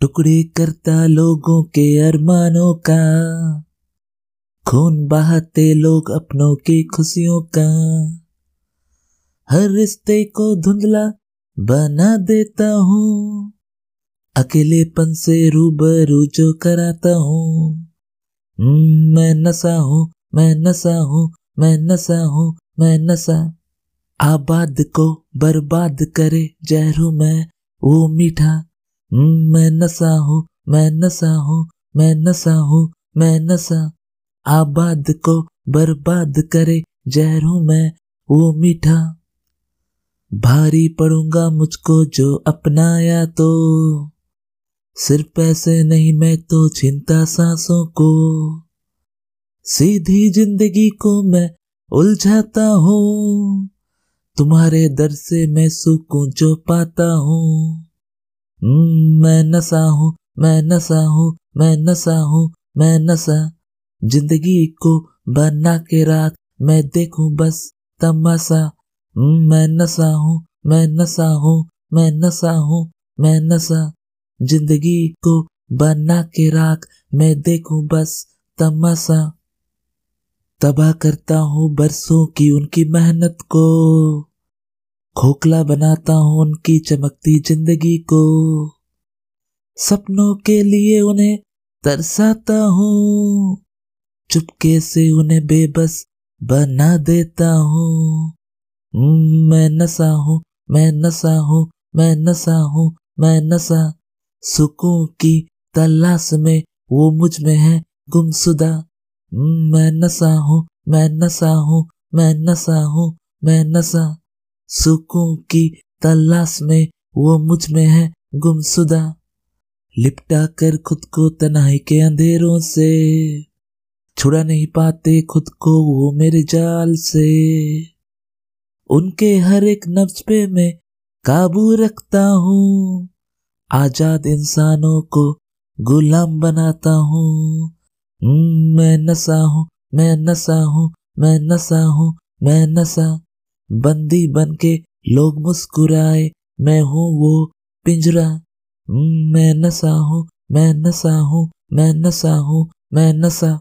टुकड़े करता लोगों के अरमानों का। खून बहाते लोग अपनों की खुशियों का। हर रिश्ते को धुंधला बना देता हूँ। अकेलेपन से रूबरू जो कराता हूँ। हम्म, मैं नशा हूँ मैं नशा हूँ मैं नशा हूँ मैं नशा। आबाद को बर्बाद करे जहरू मैं वो मीठा मैं नशा हूँ मैं नशा हूँ मैं नशा हूँ मैं नशा। आबाद को बर्बाद करे जहरू मैं वो मीठा। भारी पड़ूँगा मुझको जो अपनाया तो। सिर्फ़ पैसे नहीं मैं तो चिंता सांसों को। सीधी ज़िंदगी को मैं उलझाता हूँ तुम्हारे दर से मैं सुकून जो पाता हूँ। हम्म, मैं नशा हूँ, मैं नशा हूँ, मैं नशा हूँ, मैं नशा। ज़िंदगी को बना के रात मैं देखूँ बस तमाशा। मैं नशा हूँ, मैं नशा हूँ, मैं नशा हूँ, मैं नशा। ज़िंदगी को बना के राख, मैं देखूँ बस तमाशा। तबाह करता हूँ बरसों की उनकी मेहनत को। खोखला बनाता हूँ उनकी चमकती ज़िंदगी को। सपनों के लिए उन्हें तरसाता हूँ। चुपके से उन्हें बेबस बना देता हूँ। हम्म, मैं नशा हूँ मैं नशा हूँ मैं नशा हूँ मैं नशा। सुकून की तलाश में वो मुझमें है गुमसुदा हम्म, मैं नशा हूँ मैं नशा हूँ मैं नशा हूँ मैं नशा। सुकून की तलाश में वो मुझमें है गुमसुदा लिपटा कर खुद को तनाई के अंधेरों से। छुड़ा नहीं पाते खुद को वो मेरे जाल से। उनके हर एक नफ्स पे मैं काबू रखता हूँ। आज़ाद इंसानों को गुलाम बनाता हूँ। हम्म, मैं नशा हूँ मैं नशा हूँ मैं नशा हूँ मैं नशा। बंदी बन के लोग मुस्कुराए, मैं हूँ वो पिंजरा। मैं नशा हूँ, मैं नशा हूँ, मैं नशा हूँ, मैं नशा।